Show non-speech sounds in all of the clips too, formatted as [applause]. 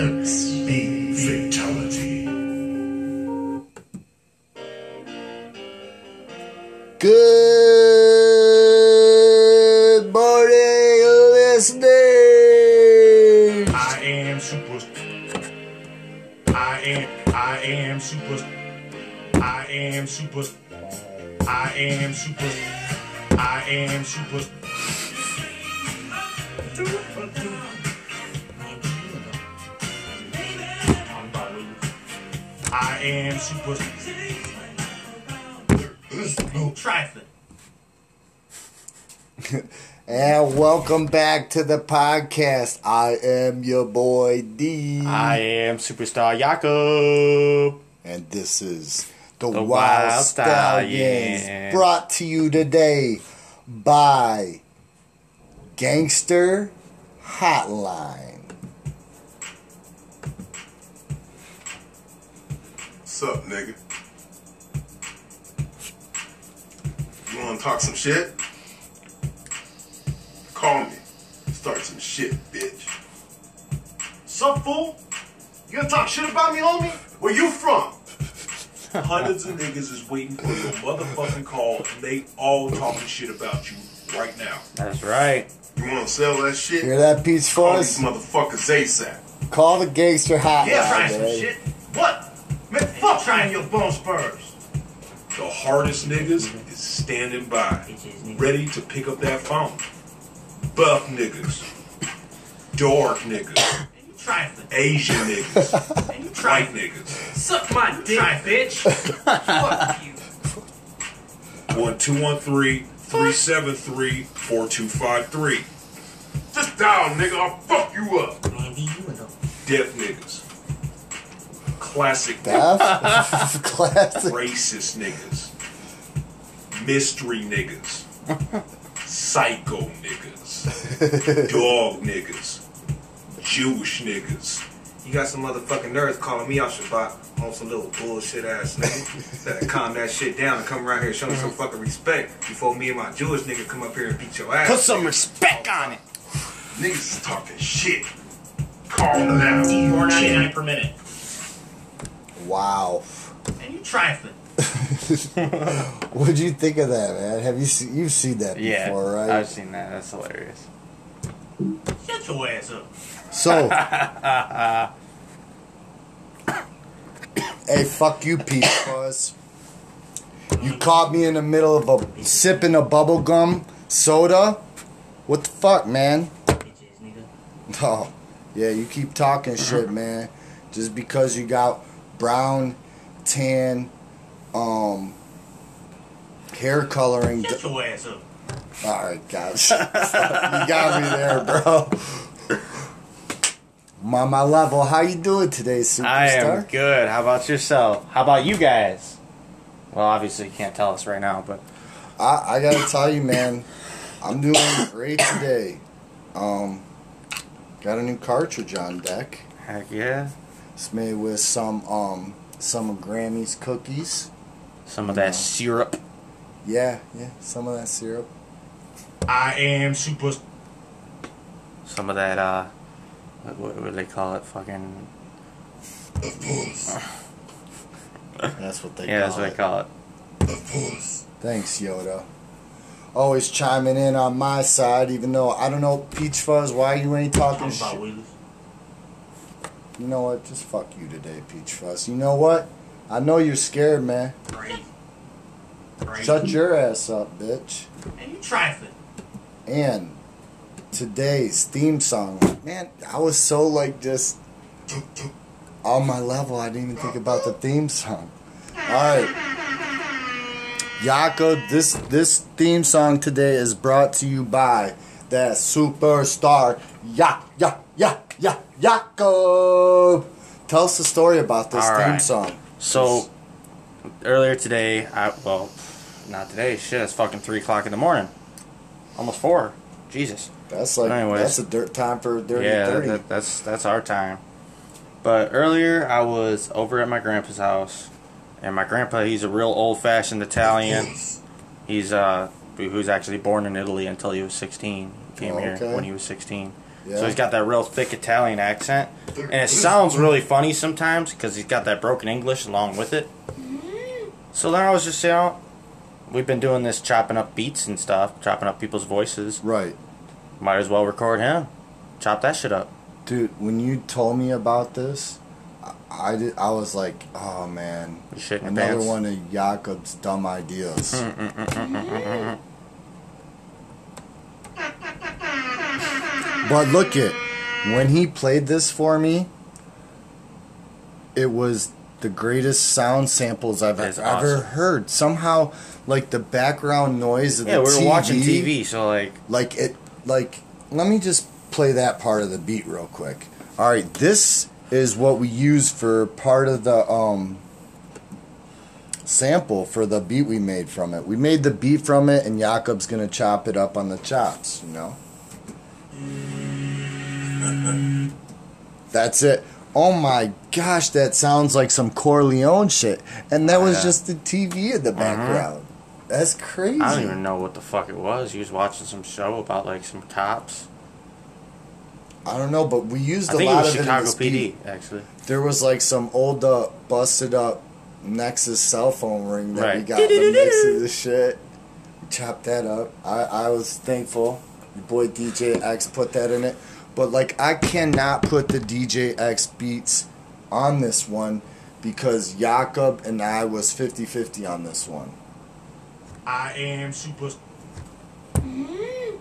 XB Fatality. Good morning, listening. I am super. I am. I am super. I am super. I am super. I am super. I am super. Trifling. [laughs] And welcome back to the podcast. I am your boy D. I am Superstar Jakob. and this is the, The Wild, Wild Stallions. Stallions. Brought to you today by Gangster Hotline. What's up, nigga? You wanna talk some shit? Call me. Start some shit, bitch. Sup, fool? You gonna talk shit about me, homie? Where you from? [laughs] Hundreds of niggas is waiting for your motherfucking call, and they all talking shit about you right now. That's right. You wanna sell that shit? Hear that, Peach Call these motherfuckers ASAP. Call the Gangster Hotline. Yeah, try some shit. Trying your bone spurs. The hardest niggas is standing by, ready to pick up that phone. Buff niggas, dark niggas, Asian niggas, white niggas. Suck my dick, bitch. Fuck you. One two one three three seven three four two five three. Just down, nigga. I'll fuck you up. You. Deaf niggas. Classic Deaf? [laughs] Classic. racist niggas. Mystery niggas. Psycho niggas. Dog niggas. Jewish niggas. You got some motherfucking nerds calling me out Shabbat on some little bullshit ass nigga. [laughs] Better calm that shit down and come around here and show me some mm. fucking respect before me and my Jewish nigga come up here and beat your ass. Put some respect on it. Niggas is talking shit. Calm down. Four ninety nine per minute. Wow. And you trifling. [laughs] What'd you think of that, man? Have you seen, you've seen that Yeah, before, right? I've seen that. That's hilarious. Shut your ass up. So, [laughs] hey, fuck you, Peach Fuzz. You caught me in the middle of a sipping a bubble gum soda. What the fuck, man? Bitch ass nigga. Oh, yeah, you keep talking shit, man. Just because you got brown, tan, um, hair coloring. Shut your ass up. All right, guys, [laughs] you got me there, bro. I'm on my level. How you doing today, superstar? I am good. How about yourself? How about you guys? Well, obviously you can't tell us right now, but I, I gotta tell you, man, I'm doing great today. Um, got a new cartridge on deck. heck yeah. It's made with some um some of Grammy's cookies. Some of that syrup. Yeah, yeah, some of that syrup. I am super. Some of that, uh, what, what, what do they call it? Fucking. That's what they Yeah, call that's what it. they call it. Thanks, Yoda. Always chiming in on my side, even though I don't know, Peach Fuzz, why you ain't talking Talking about shit. You know what? Just fuck you today, Peach Fuzz. You know what? I know you're scared, man. Crazy. Crazy. Shut your ass up, bitch. And you trifling. And today's theme song, man, I was so like just on my level. I didn't even think about the theme song. All right, Yako, this this theme song today is brought to you by that superstar Ya Ya Ya Ya Yako. Tell us the story about this All theme right. song. So, earlier today, I, well, not today, shit, it's fucking 3 o'clock in the morning. Almost 4. Jesus. That's like Anyways. that's a dirt time for dirty yeah, that, that's that's our time. But earlier, I was over at my grandpa's house, and my grandpa, he's a real old-fashioned Italian. He's uh, was actually born in Italy until he was 16. He came Oh, here when he was 16. Yeah. So he's got that real thick Italian accent. and it sounds really funny sometimes because he's got that broken English along with it. Mm-hmm. So then I was just, you know, we've been doing this chopping up beats and stuff, chopping up people's voices. Right. Might as well record him, chop that shit up. Dude, when you told me about this, I, I, did, I was like, oh man, shit in another pants. one of Jakob's dumb ideas. But look it, when he played this for me, it was the greatest sound samples I've ever awesome. heard. Somehow, like the background noise of Yeah, the we were TV, watching TV, so like, like it like let me just play that part of the beat real quick all right this is what we use for part of the um sample for the beat we made from it we made the beat from it and jakob's gonna chop it up on the chops you know that's it oh my gosh that sounds like some corleone shit and that was Yeah. just the tv in the background that's crazy I don't even know what the fuck it was. He was watching some show about like some cops. I don't know, but we used I a lot of Chicago it in PD, actually. There was like some old uh, busted up Nexus cell phone ring that we got the mix of the shit. We chopped that up. I, I was thankful. Your boy DJ X put that in it. But like I cannot put the DJ X beats on this one because Jakob and I was 50-50 on this one. I am super. Mm-hmm.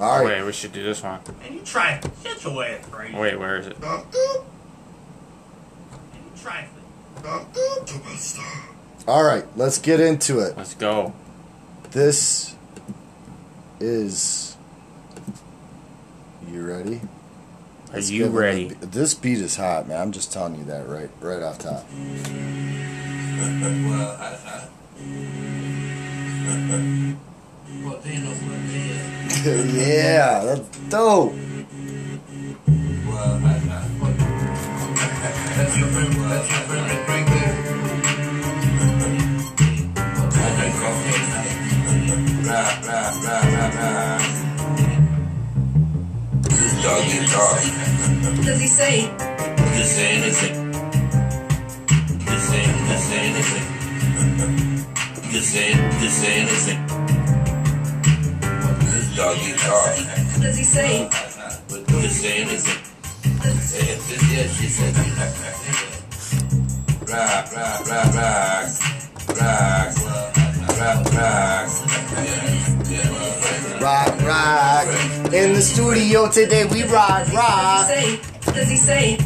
All right. Wait, we should do this one. And you trifling. Shut your ass, Brady. Wait, where is it? Man, you trifling. All right, let's get into it. Let's go. This is You ready? Are Let's you give it a ready? be- This beat is hot, man. I'm just telling you that right right off top. Well, I, I, well, they know what it is. [laughs] yeah, that's dope. Well, I, I, well, that's your favorite, [laughs] Is dog. Does he say? Just say anything. Just say, just say anything. Just say, just say anything. This dog is dog. Does he say? But just say anything. Say yes, she said. Rock, rock, rock. Rock, In the studio today, we rock, Does rock. he say? Does he say?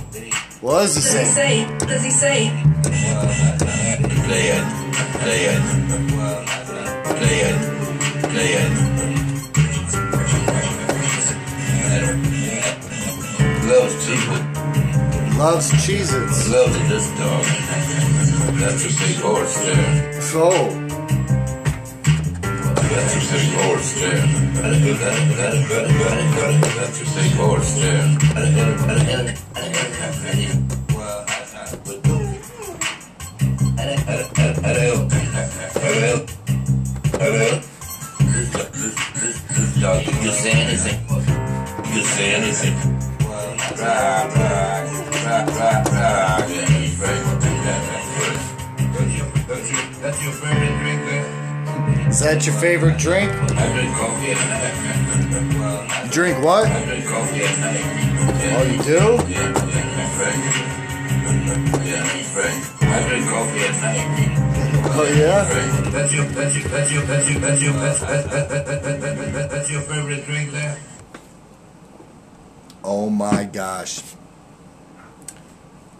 What does he Does he say? say? Does he say? Play it, play it. Play it, play it. Loves people. Loves Cheez-Its. Loves this dog. That's a big horse there. So, That's a big horse there. That's a big horse dog, you say anything. You say anything. Rock, rock, rock, rock, rock. Is that your favorite drink? I drink coffee you drink what? I Oh, you do? Yeah, yeah, yeah, right. I drink coffee at night. Oh yeah. That's your that's your that's your that's your that's your that's that's that's your favorite drink there. Oh my gosh.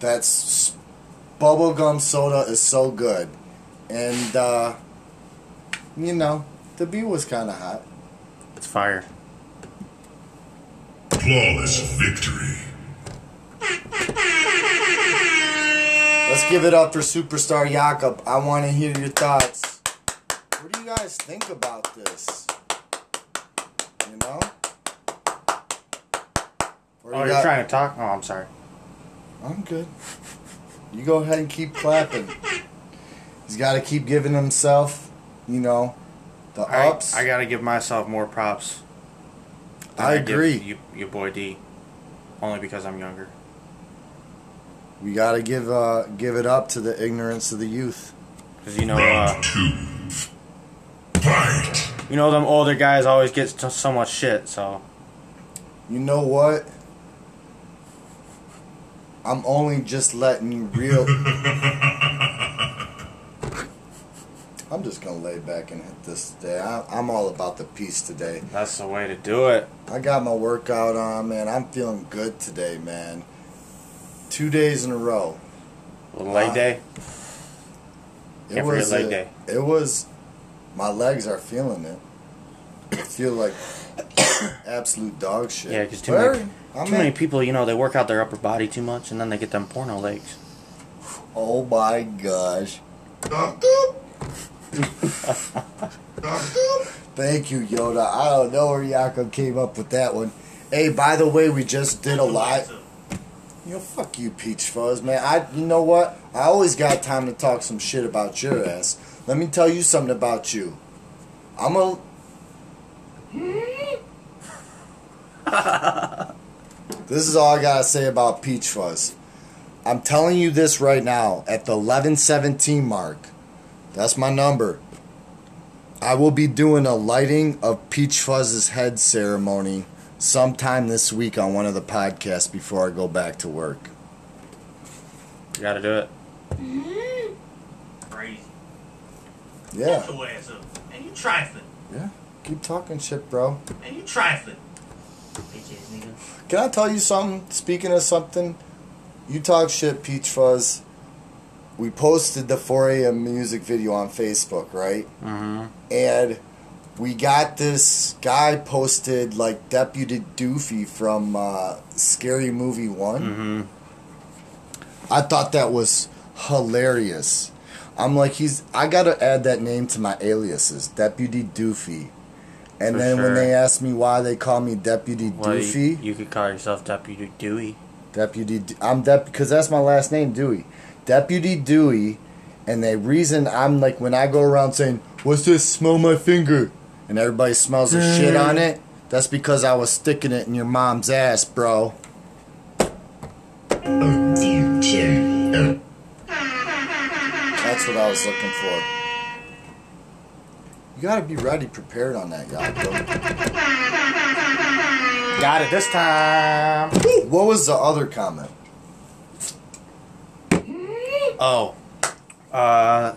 That's bubblegum soda is so good. And uh you know, the beat was kinda hot. It's fire. Flawless victory. Let's give it up for superstar Jakob. I wanna hear your thoughts. What do you guys think about this? You know? Or Oh, you you're got- trying to talk? Oh, I'm sorry. I'm good. You go ahead and keep clapping. He's got to keep giving himself, you know, the I, ups. I gotta give myself more props. than I give agree. You, your boy D. Only because I'm younger. We gotta give uh give it up to the ignorance of the youth. Because you know, uh, you know them older guys always get so- so much shit. So You know what? I'm only just letting real. [laughs] I'm just gonna lay back and hit this today. I, I'm all about the peace today. that's the way to do it. I got my workout on, man. I'm feeling good today, man. Two days in a row. Little leg Wow. day. It Can't was leg a- day. It was. My legs are feeling it. I feel like absolute dog shit. Yeah, 'cause too But many- I'm many in- people, you know, they work out their upper body too much, and then they get them porno legs. Oh my gosh. Thank you, Yoda. I don't know where Jakob came up with that one. Hey, by the way, we just did a live. You know, fuck you, Peach Fuzz, man. I, you know what? I always got time to talk some shit about your ass. Let me tell you something about you. I'm a. [laughs] this is all I gotta say about Peach Fuzz. I'm telling you this right now. At the 1117 mark, that's my number. I will be doing a lighting of Peach Fuzz's head ceremony sometime this week on one of the podcasts before I go back to work. You gotta do it. Mm-hmm. Crazy. Yeah, Shut your ass up. Man, you trifling. Yeah. Keep talking shit, bro. And you trifling. Bitch nigga. Can I tell you something? Speaking of something, you talk shit, Peach Fuzz. We posted the 4 a.m. music video on Facebook, right? Mm-hmm. and we got this guy posted like Deputy Doofy from uh, Scary Movie One. Mm-hmm. I thought that was hilarious. I'm like, he's. I gotta add that name to my aliases, Deputy Doofy. And For then when they asked me why they call me Deputy Well, Doofy, you, you could call yourself Deputy Dewey. Deputy, I'm Dep because that's my last name, Dewey. Deputy Dewey, and the reason I'm like when I go around saying, "What's this? Smell my finger," and everybody smells the shit mm. on it. That's because I was sticking it in your mom's ass, bro. That's what I was looking for. You gotta be ready, prepared on that, Yaakov. Got it this time. What was the other comment? Oh, uh,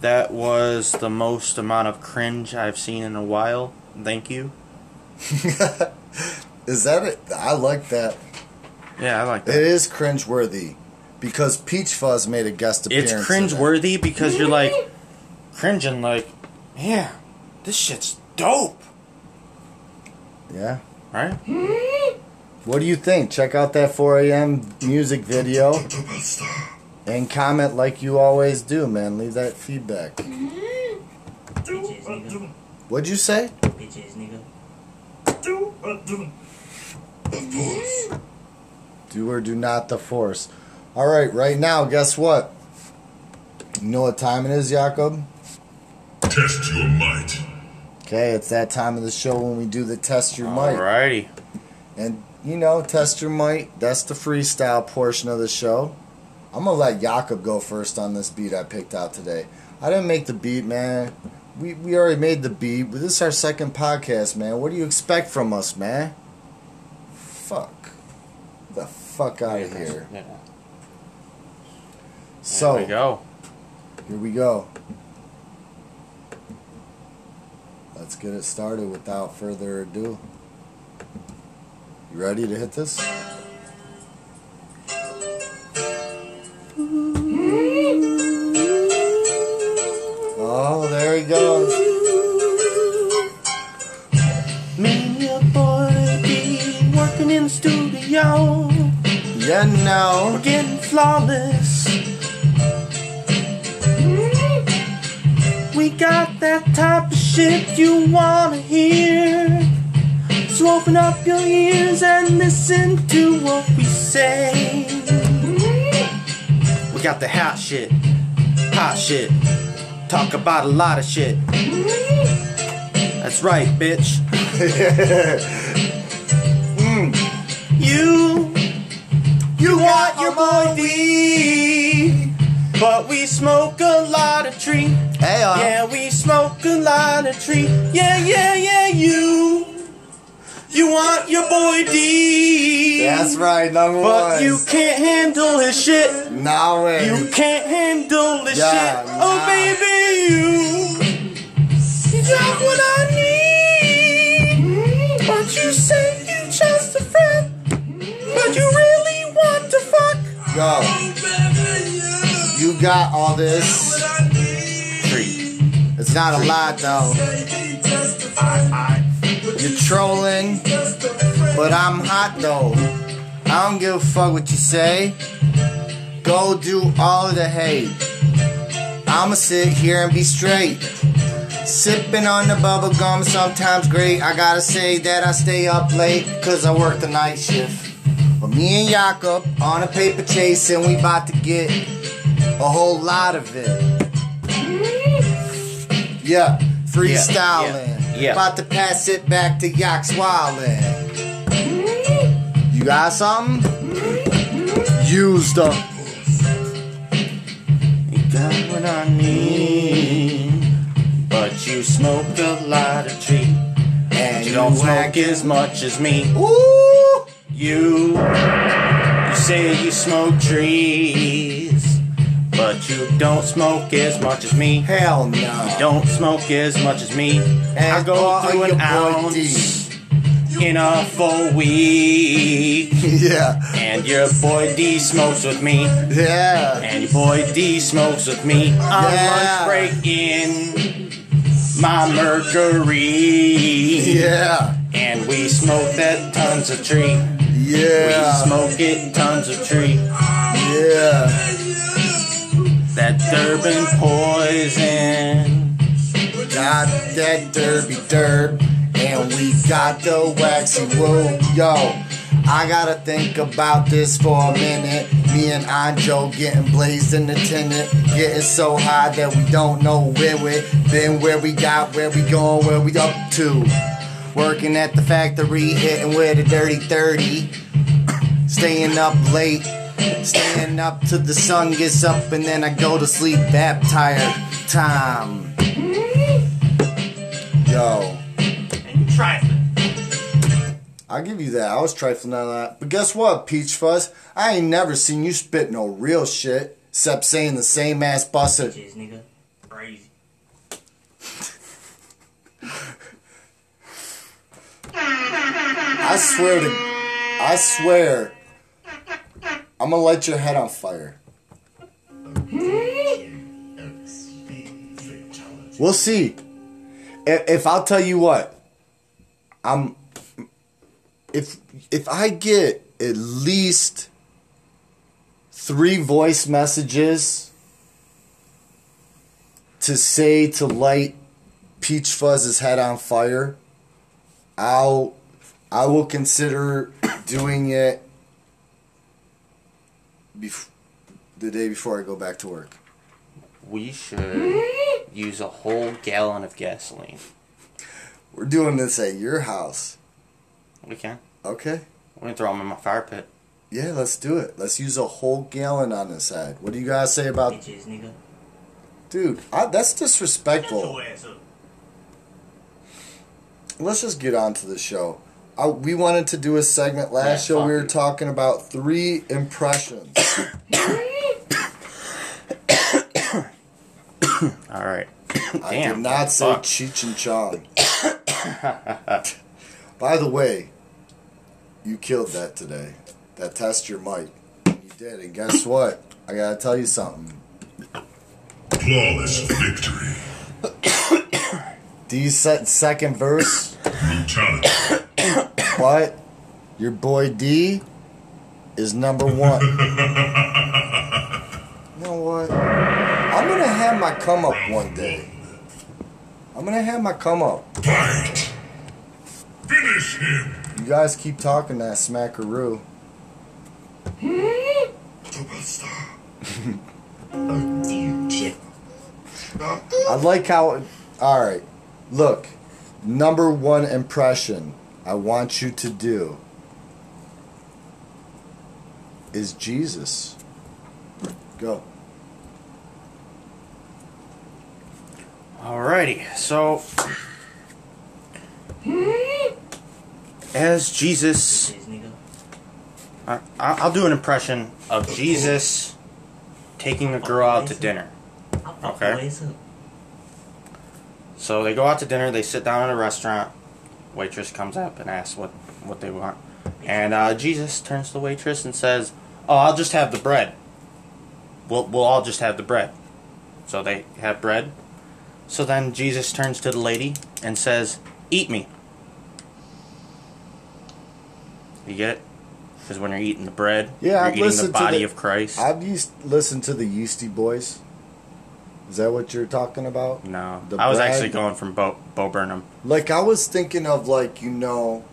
that was the most amount of cringe I've seen in a while. Thank you. [laughs] Is that it? I like that. Yeah, I like It cringe worthy because Peach Fuzz made a guest appearance. It's cringe-worthy because you're like cringing, like, yeah, this shit's dope. Yeah. right? What do you think? Check out that 4 a.m. music video and comment like you always do, man. Leave that feedback. Bitch. What'd you say? Bitch nigga. Do or do not the force. All right, right now, guess what? You know what time it is, Jakob? Test your might. Okay, it's that time of the show when we do the test your might. Alrighty. And you know, test your might. That's the freestyle portion of the show. I'm gonna let Jakob go first on this beat I picked out today. I didn't make the beat, man. We we already made the beat. But this is our second podcast, man. What do you expect from us, man? Fuck. The fuck out of here. Yeah. So there we go. here we go. Let's get it started without further ado. You ready to hit this? Yeah, no. We're getting flawless. We got that type of shit you wanna hear. So open up your ears and listen to what we say. We got the hot shit, hot shit. Talk about a lot of shit. That's right, bitch. [laughs] You You want your boy D, but we smoke a lot of tree. Hey, uh, Yeah, we smoke a lot of tree. Yeah, yeah, yeah, you. You want your boy D. that's right, number But one. you can't handle his shit. no way. You can't handle this Yeah, shit. Oh, baby, you. You got what I Go. You got all this. It's not a lot though. You're trolling, but I'm hot though. I don't give a fuck what you say. Go do all of the hate. I'ma sit here and be straight. Sipping on the bubble gum, sometimes great. I gotta say that I stay up late, cause I work the night shift. But me and Jakob on a paper chase, and we about to get a whole lot of it. Yeah, freestyling. Yeah, yeah. About to pass it back to Yax Wildin'. You got something? Use the. You got what I need. But you smoke a lot of tree. And You don't smoke as much as me. Ooh! You, you say you smoke trees, but you don't smoke as much as me. Hell no. You Don't smoke as much as me. I go through an ounce in a full week, yeah. and your boy D smokes with me, Yeah. and your boy D smokes with me on Yeah. lunch break in my Mercury, Yeah. and we smoke that tons of tree. Yeah. We smoke it tons of tree. Yeah. That Durban poison. Got that derby derb. And we got the waxy woo. Yo. I gotta think about this for a minute. Me and Anjo getting blazed in the tenant. Getting so high that we don't know where we been, where we got, where we going, where we up to. Working at the factory, hitting with a dirty 30. Staying up late, staying up till the sun gets up, and then I go to sleep that tired time. Yo, And you trifling. I'll give you that. I was trifling on that. But guess what, Peach Fuzz? I ain't never seen you spit no real shit, except saying the same ass busted. Bitches, nigga. Crazy. I swear to, I swear, I'm gonna light your head on fire. We'll see. If, if I'll tell you what, I'm. If if I get at least three voice messages to say to light Peach Fuzz's head on fire, I'll I will consider doing it bef- the day before I go back to work. We should use a whole gallon of gasoline. We're doing this at your house. We can. Okay? We can throw them in my fire pit. Yeah, let's do it. Let's use a whole gallon on this head. What do you guys say about Bitches, nigga. Dude, I, that's disrespectful. your ass up. Let's just get on to the show. I, we wanted to do a segment last Yeah, show. We were it. talking about three impressions. [coughs] [coughs] All right. [coughs] I Damn. did not say fuck. Cheech and Chong. By the way, you killed that today. That test your mic. You did, and guess what? I gotta tell you something. Flawless victory. D se- second verse, Brutality. What? Your boy D is number one. [laughs] you know what? I'm gonna have my come up one day. I'm gonna have my come up. Fight. Finish him. You guys keep talking that smackaroo. [laughs] Oh, I like how. All right, look. Number one impression I want you to do. is Jesus. Go. Alrighty, so as Jesus, I, I'll do an impression of Jesus taking a girl out to dinner. Okay. So they go out to dinner. They sit down at a restaurant. Waitress comes up and asks what what they want, and uh, Jesus turns to the waitress and says, "Oh, I'll just have the bread. We'll we'll all just have the bread." So they have bread. So then Jesus turns to the lady and says, "Eat me." You get it? Because when you're eating the bread, Yeah, you're I've eating the body the- of Christ. I've used listened to the Yeasty Boys. Is that what you're talking about? no, the I was bread- actually going from Bo, Bo Burnham. Like I was thinking of like you know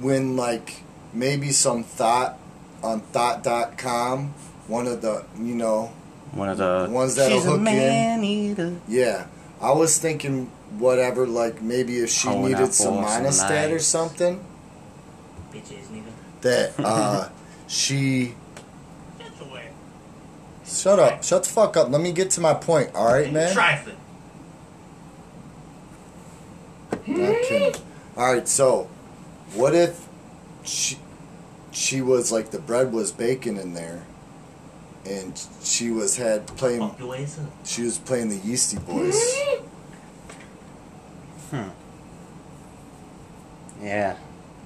when like maybe some thought on thought.com one of the you know One of the Ones that'll She's a hook in. man eater. yeah I was thinking whatever like maybe if she Oh, needed some for Monistat or something Bitches, nigga. that uh [laughs] she Get your ass. Shut up shut the fuck up let me get to my point all right man Trifling. Not kidding. All right, so what if she she was like the bread was baking in there, and she was had playing Fuck your ass up. she was playing the Yeasty Boys. Hmm. Yeah,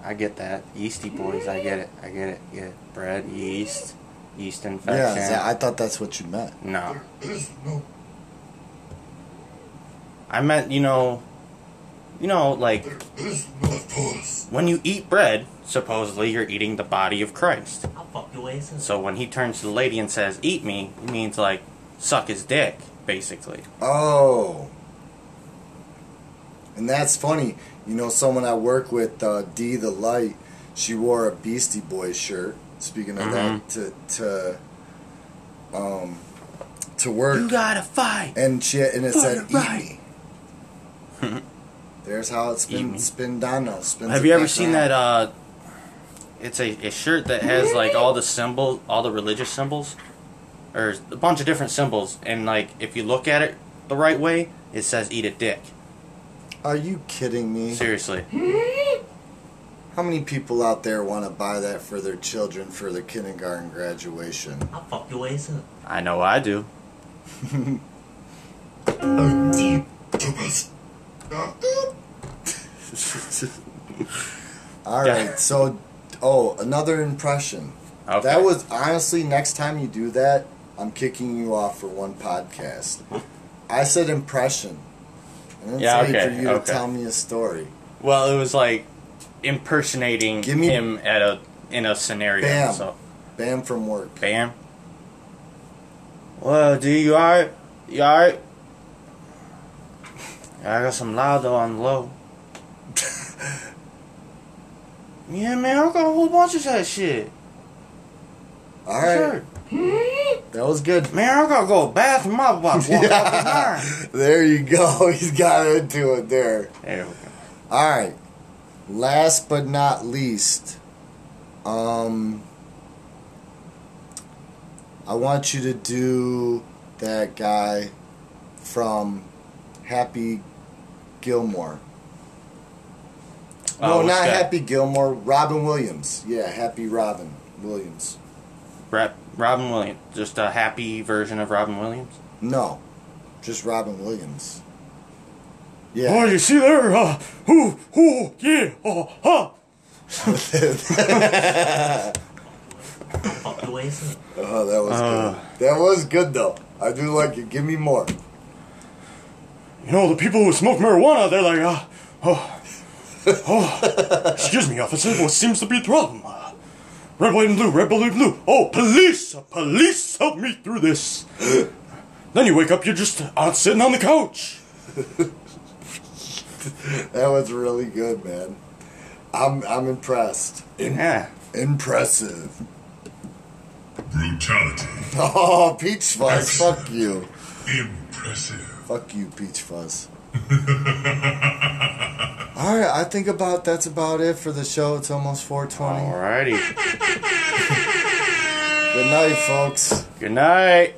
I get that. Yeasty boys, I get it. I get it. Get it. Bread, yeast, yeast yeah, infection. that- I thought that's what you meant. no, There's no I meant you know, you know, like no when you eat bread, supposedly you're eating the body of Christ. I'll fuck your ass. So when he turns to the lady and says, "Eat me," he means like suck his dick, basically. Oh, and that's funny. You know, someone I work with, uh, D the Light, she wore a Beastie Boys shirt. Speaking of that, to to um to work. You gotta fight. and she and it said the right. "eat me." There's how it's [laughs] been me. spin down now. Spins Have you ever seen around. that? uh It's a, a shirt that has like all the symbols, all the religious symbols, or a bunch of different symbols, and like if you look at it the right way, it says "eat a dick." Are you kidding me? Seriously. How many people out there want to buy that for their children for their kindergarten graduation? I'll fuck your ass up. I know I do. [laughs] All right, so oh, another impression. Okay. That was honestly next time you do that, I'm kicking you off for one podcast. I said impression. I didn't Yeah, say okay, for you to tell me a story. well, it was like impersonating Give me- him at a in a scenario. Bam. So, Bam from work. bam. Well, do you alright? You alright? I got some louder on low. [laughs] yeah, man, I got a whole bunch of that shit. All right, Sure. that was good. Man, I gotta go to the bathroom. I'm about to walk out the iron. There you go. [laughs] He's got into it there. There we go. All right. Last but not least, um, I want you to do that guy from Happy Gilmore. Oh, no, not guy? Happy Gilmore. Robin Williams. Yeah, Happy Robin Williams. Rap, Robin Williams. Just a happy version of Robin Williams. No, just Robin Williams. Oh, you see there? Uh, ooh, ooh, yeah, oh, huh. I'll fuck your ass up. Oh, that was Uh. good. That was good though. I do like it. Give me more. You know, the people who smoke marijuana, they're like, uh, oh, oh, excuse me, officer, what seems to be the problem? Uh, red, white, and blue, red, white, and blue. Oh, police, police, help me through this. [gasps] then you wake up, you're just uh, sitting on the couch. [laughs] That was really good, man. I'm I'm impressed. Yeah. Impressive. Brutality. [laughs] Oh, Peach Fuzz, fuck you. Impressive. Fuck you, Peach Fuzz. [laughs] Alright, I think about that's about it for the show. It's almost 420. Alrighty. Good night, folks. Good night.